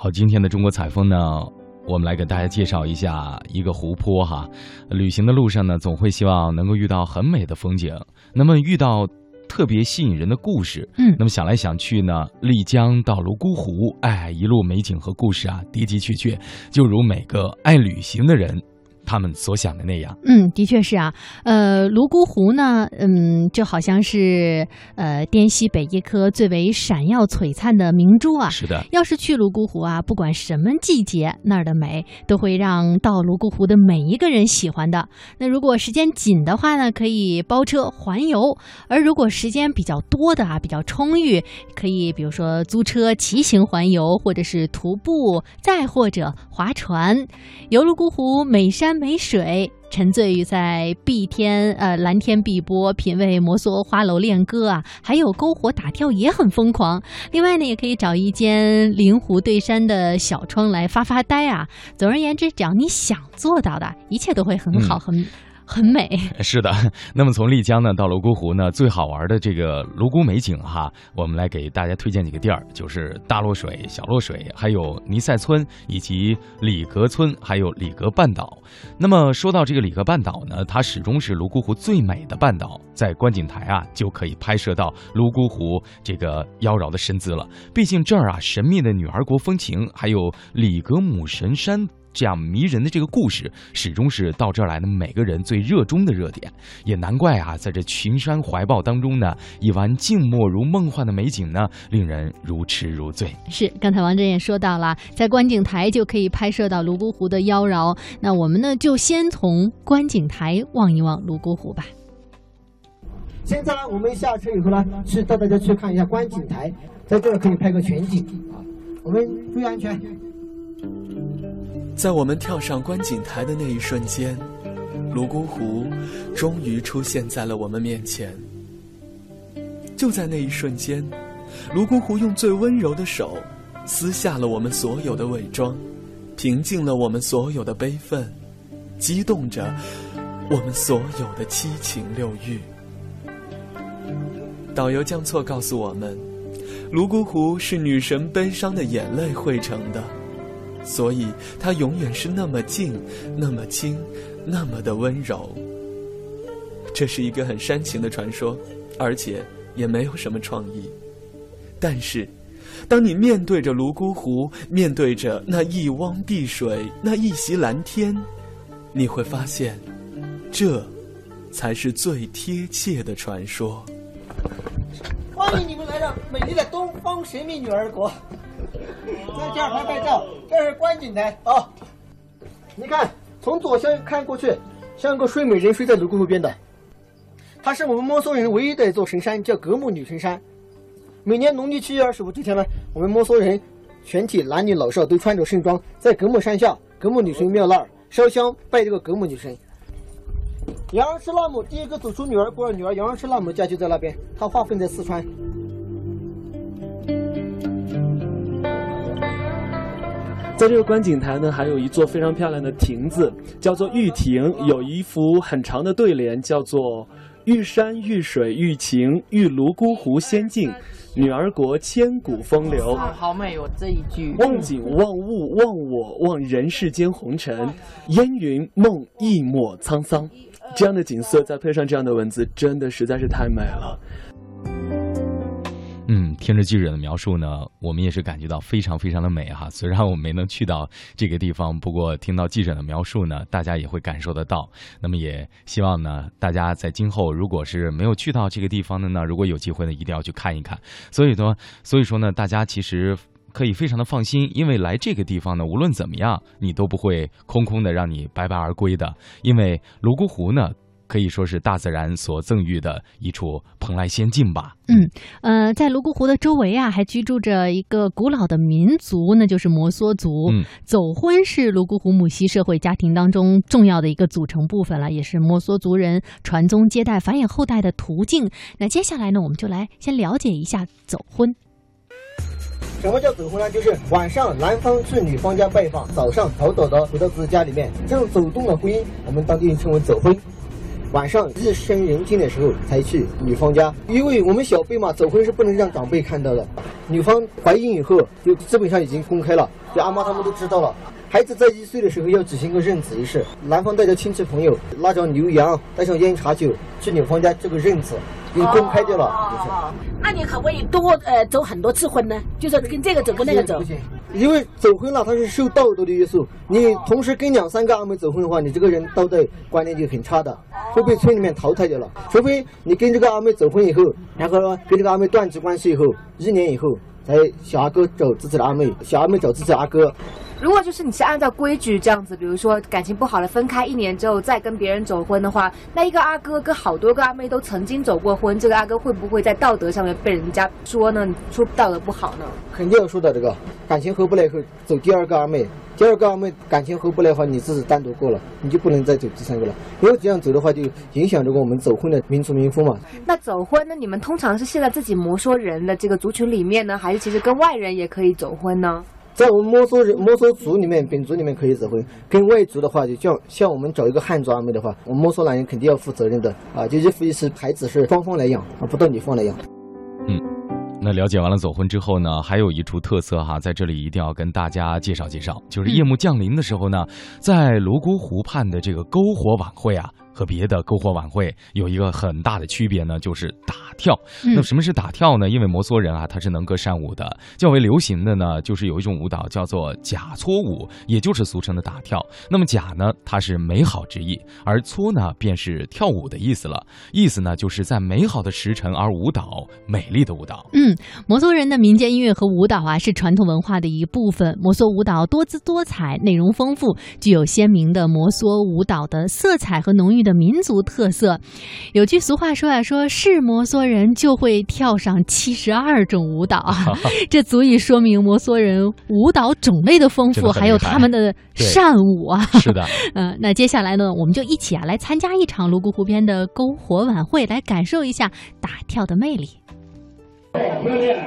好，今天的中国采风呢，我们来给大家介绍一下一个湖泊哈。旅行的路上呢，总会希望能够遇到很美的风景，那么遇到特别吸引人的故事，嗯那么想来想去呢，丽江到泸沽湖，哎，一路美景和故事啊，的的确确就如每个爱旅行的人他们所想的那样。嗯，的确是啊。呃，泸沽湖呢，嗯，就好像是呃滇西北一颗最为闪耀璀璨的明珠啊。是的，要是去泸沽湖啊，不管什么季节，那儿的美都会让到泸沽湖的每一个人喜欢的。那如果时间紧的话呢，可以包车环游；而如果时间比较多的啊，比较充裕，可以比如说租车骑行环游，或者是徒步，再或者划船。游泸沽湖美山美水。沉醉于在碧天呃蓝天碧波，品味摩梭花楼恋歌啊，还有篝火打跳也很疯狂。另外呢，也可以找一间临湖对山的小窗来发发呆啊。总而言之，只要你想做到的，一切都会很好，很很美。是的，那么从丽江呢到泸沽湖呢，最好玩的这个泸沽美景哈，我们来给大家推荐几个地儿，就是大洛水、小洛水，还有尼塞村以及里格村，还有里格半岛。那么说到这个里格半岛呢，它始终是泸沽湖最美的半岛，在观景台啊就可以拍摄到泸沽湖这个妖娆的身姿了。毕竟这儿啊神秘的女儿国风情，还有里格姆神山。这样迷人的这个故事，始终是到这儿来的每个人最热衷的热点，也难怪啊，在这群山怀抱当中呢，一湾静默如梦幻的美景呢，令人如痴如醉。是，刚才王真也说到了，在观景台就可以拍摄到泸沽湖的妖娆。那我们呢，就先从观景台望一望泸沽湖吧。现在呢，我们下车以后呢，去带大家去看一下观景台，在这儿可以拍个全景啊。我们注意安全。在我们跳上观景台的那一瞬间，泸沽湖终于出现在了我们面前。就在那一瞬间，泸沽湖用最温柔的手撕下了我们所有的伪装，平静了我们所有的悲愤，激动着我们所有的七情六欲。导游江错告诉我们，泸沽湖是女神悲伤的眼泪汇成的。所以，它永远是那么静，那么轻，那么的温柔。这是一个很煽情的传说，而且也没有什么创意。但是，当你面对着泸沽湖，面对着那一汪碧水，那一袭蓝天，你会发现，这才是最贴切的传说。欢迎你们来到美丽的东方神秘女儿国。在这儿拍拍照，这是观景台啊。你看，从左向看过去，像个睡美人睡在泸沽湖边的。它是我们摩梭人唯一的一座神山，叫格木女神山。每年农历七月二十五这天呢，我们摩梭人全体男女老少都穿着盛装，在格木山下格木女神庙那儿烧香拜这个格木女神。杨尔赤拉姆第一个走出女儿国的女儿杨尔赤拉姆家就在那边，她划分在四川。在这个观景台呢，还有一座非常漂亮的亭子，叫做玉亭，有一幅很长的对联，叫做“玉山玉水玉情，玉泸沽湖仙境，女儿国千古风流”。好美哦，这一句。望景望物望我望人世间红尘，烟云梦一抹沧桑。这样的景色，再配上这样的文字，真的实在是太美了。嗯，听着记者的描述呢，我们也是感觉到非常非常的美哈。虽然我没能去到这个地方，不过听到记者的描述呢，大家也会感受得到。那么也希望呢，大家在今后如果是没有去到这个地方的呢，如果有机会呢，一定要去看一看。所以呢，所以说呢，大家其实可以非常的放心，因为来这个地方呢，无论怎么样，你都不会空空的让你白白而归的。因为泸沽湖呢。可以说是大自然所赠予的一处蓬莱仙境吧。嗯，呃，在泸沽湖的周围啊，还居住着一个古老的民族，那就是摩梭族。嗯，走婚是泸沽湖母系社会家庭当中重要的一个组成部分了，也是摩梭族人传宗接代、繁衍后代的途径。那接下来呢，我们就来先了解一下走婚。什么叫走婚呢？就是晚上男方去女方家拜访，早上早早的回到自己家里面，这种走动的婚姻，我们当地人称为走婚。晚上夜深人静的时候才去女方家，因为我们小辈嘛，走婚是不能让长辈看到的。女方怀孕以后，就基本上已经公开了，就阿妈他们都知道了。孩子在一岁的时候要举行个认子仪式，男方带着亲戚朋友，拉着牛羊，带上烟茶酒去女方家这个认子，就公开掉了。就是那你可不可以多呃走很多次婚呢？就是跟这个走，跟那个走不。行，因为走婚了，他是受道德的约束。你同时跟两三个阿妹走婚的话，你这个人道德观念就很差的，会被村里面淘汰掉了。除非你跟这个阿妹走婚以后，然后跟这个阿妹断绝关系以后，一年以后，才小阿哥找自己的阿妹，小阿妹找自己的阿哥。如果就是你是按照规矩这样子，比如说感情不好了，分开一年之后再跟别人走婚的话，那一个阿哥跟好多个阿妹都曾经走过婚，这个阿哥会不会在道德上面被人家说呢？说道德不好呢？肯定要说的这个，感情合不来以后走第二个阿妹，第二个阿妹感情合不来的话，你自己单独过了，你就不能再走第三个了，因为这样走的话就影响这个我们走婚的民族民风嘛。那走婚呢？你们通常是现在自己摩梭人的这个族群里面呢，还是其实跟外人也可以走婚呢？在我们摩梭人、摩梭族里面、本族里面可以走婚，跟外族的话，就像像我们找一个汉族阿妹的话，我们摩梭男人肯定要负责任的啊，就一夫一妻，孩子是双方来养啊，不到女方来养。嗯那了解完了走婚之后呢，还有一处特色哈，在这里一定要跟大家介绍介绍，就是夜幕降临的时候呢，在泸沽湖畔的这个篝火晚会啊，和别的篝火晚会有一个很大的区别呢，就是打跳。嗯那什么是打跳呢？因为摩梭人啊，他是能歌善舞的，较为流行的呢，就是有一种舞蹈叫做假搓舞，也就是俗称的打跳。那么假呢，它是美好之意，而搓呢，便是跳舞的意思了。意思呢，就是在美好的时辰而舞蹈，美丽的舞蹈。嗯，摩梭人的民间音乐和舞蹈啊，是传统文化的一部分。摩梭舞蹈多姿多彩，内容丰富，具有鲜明的摩梭舞蹈的色彩和浓郁的民族特色。有句俗话说啊，说是摩梭人就会跳上七十二种舞蹈啊，这足以说明摩梭人舞蹈种类的丰富，还有他们的善舞啊。是的，嗯，那接下来呢，我们就一起啊来参加一场泸沽湖边的篝火晚会，来感受一下打跳的魅力。漂亮，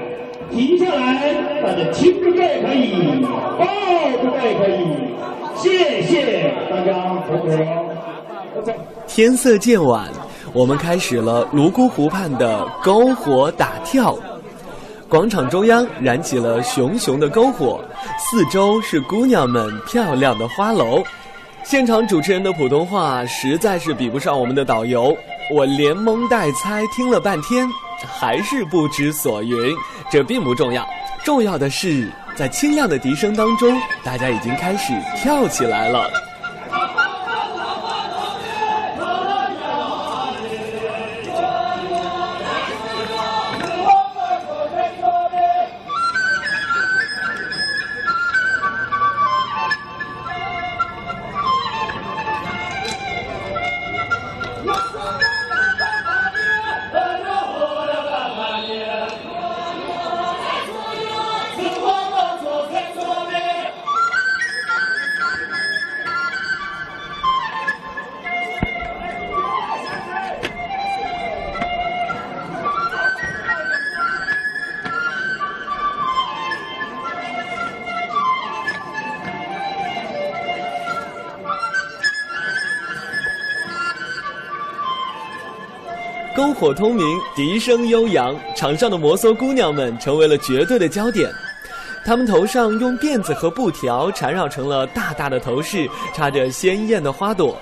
停下来，大家亲着背可以，抱着背可以，谢谢大家配合。天色渐晚，我们开始了泸沽湖畔的篝火打跳。广场中央燃起了熊熊的篝火，四周是姑娘们漂亮的花楼。现场主持人的普通话实在是比不上我们的导游，我连蒙带猜听了半天，还是不知所云。这并不重要，重要的是在清亮的笛声当中，大家已经开始跳起来了。篝火通明，笛声悠扬，场上的摩梭姑娘们成为了绝对的焦点。她们头上用辫子和布条缠绕成了大大的头饰，插着鲜艳的花朵；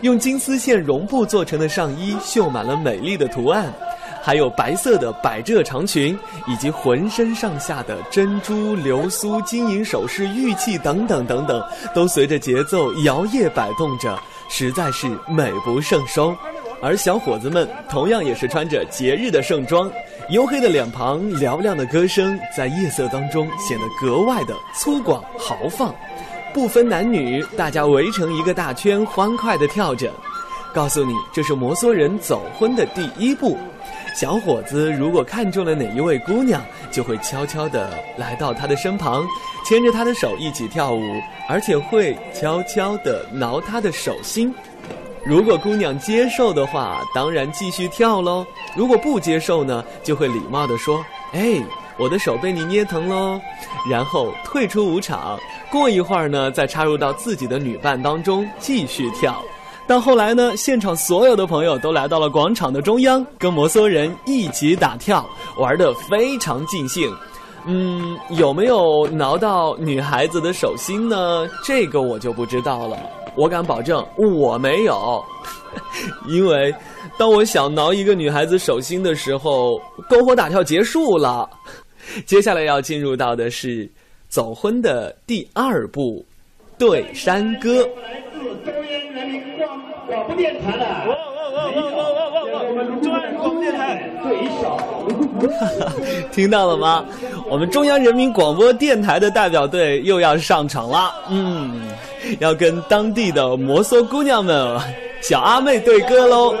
用金丝线绒布做成的上衣绣满了美丽的图案，还有白色的百褶长裙，以及浑身上下的珍珠、流苏、金银首饰、玉器等等等等，都随着节奏摇曳摆动着，实在是美不胜收。而小伙子们同样也是穿着节日的盛装，黝黑的脸庞，嘹亮的歌声，在夜色当中显得格外的粗犷豪放。不分男女，大家围成一个大圈，欢快地跳着。告诉你，这是摩梭人走婚的第一步。小伙子如果看中了哪一位姑娘，就会悄悄地来到她的身旁，牵着她的手一起跳舞，而且会悄悄地挠她的手心。如果姑娘接受的话，当然继续跳喽；如果不接受呢，就会礼貌地说：“哎，我的手被你捏疼喽。”然后退出舞场。过一会儿呢，再插入到自己的女伴当中继续跳。到后来呢，现场所有的朋友都来到了广场的中央，跟摩梭人一起打跳，玩得非常尽兴。嗯，有没有挠到女孩子的手心呢？这个我就不知道了。我敢保证，我没有，因为当我想挠一个女孩子手心的时候，篝火打跳结束了。接下来要进入到的是走婚的第二步，对山歌。来自中央人民广播电台的，我们中央广播电台对手。听到了吗？我们中央人民广播电台的代表队又要上场了。嗯，要跟当地的摩梭姑娘们、小阿妹对歌喽。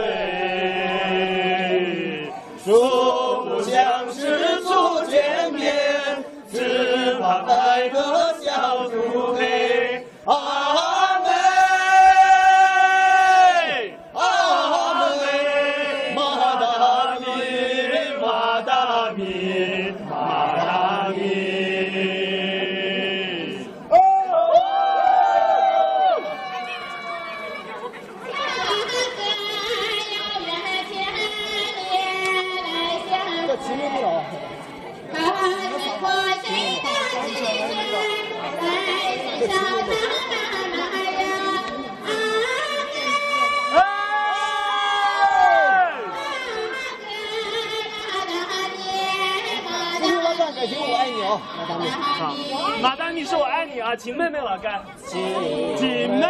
不是老干，感情我爱你哦，马达咪。好，马丹妮是我爱你啊，情妹妹老干，秦妹。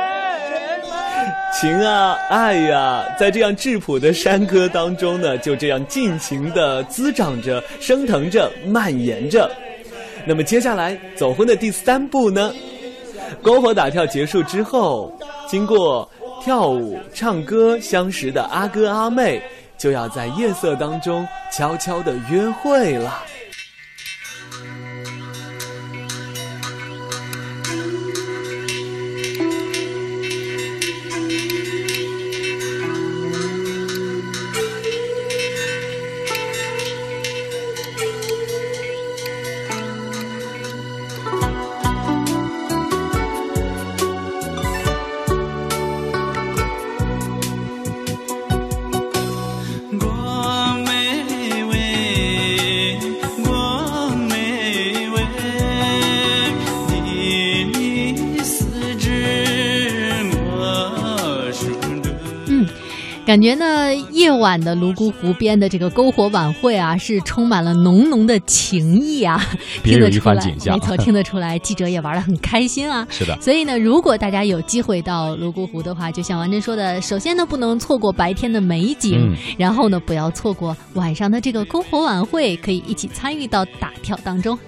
情啊，爱呀、在这样质朴的山歌当中呢，就这样尽情的滋长着、升腾着、蔓延着。那么接下来走婚的第三步呢？篝火打跳结束之后，经过跳舞、唱歌相识的阿哥阿妹，就要在夜色当中悄悄的约会了。感觉呢，夜晚的泸沽湖边的这个篝火晚会啊，是充满了浓浓的情意啊，别有一听得出来，番景象没错，听得出来，记者也玩得很开心啊。是的，所以呢，如果大家有机会到泸沽湖的话，就像王真说的，首先呢不能错过白天的美景，嗯然后呢不要错过晚上的这个篝火晚会，可以一起参与到打跳当中。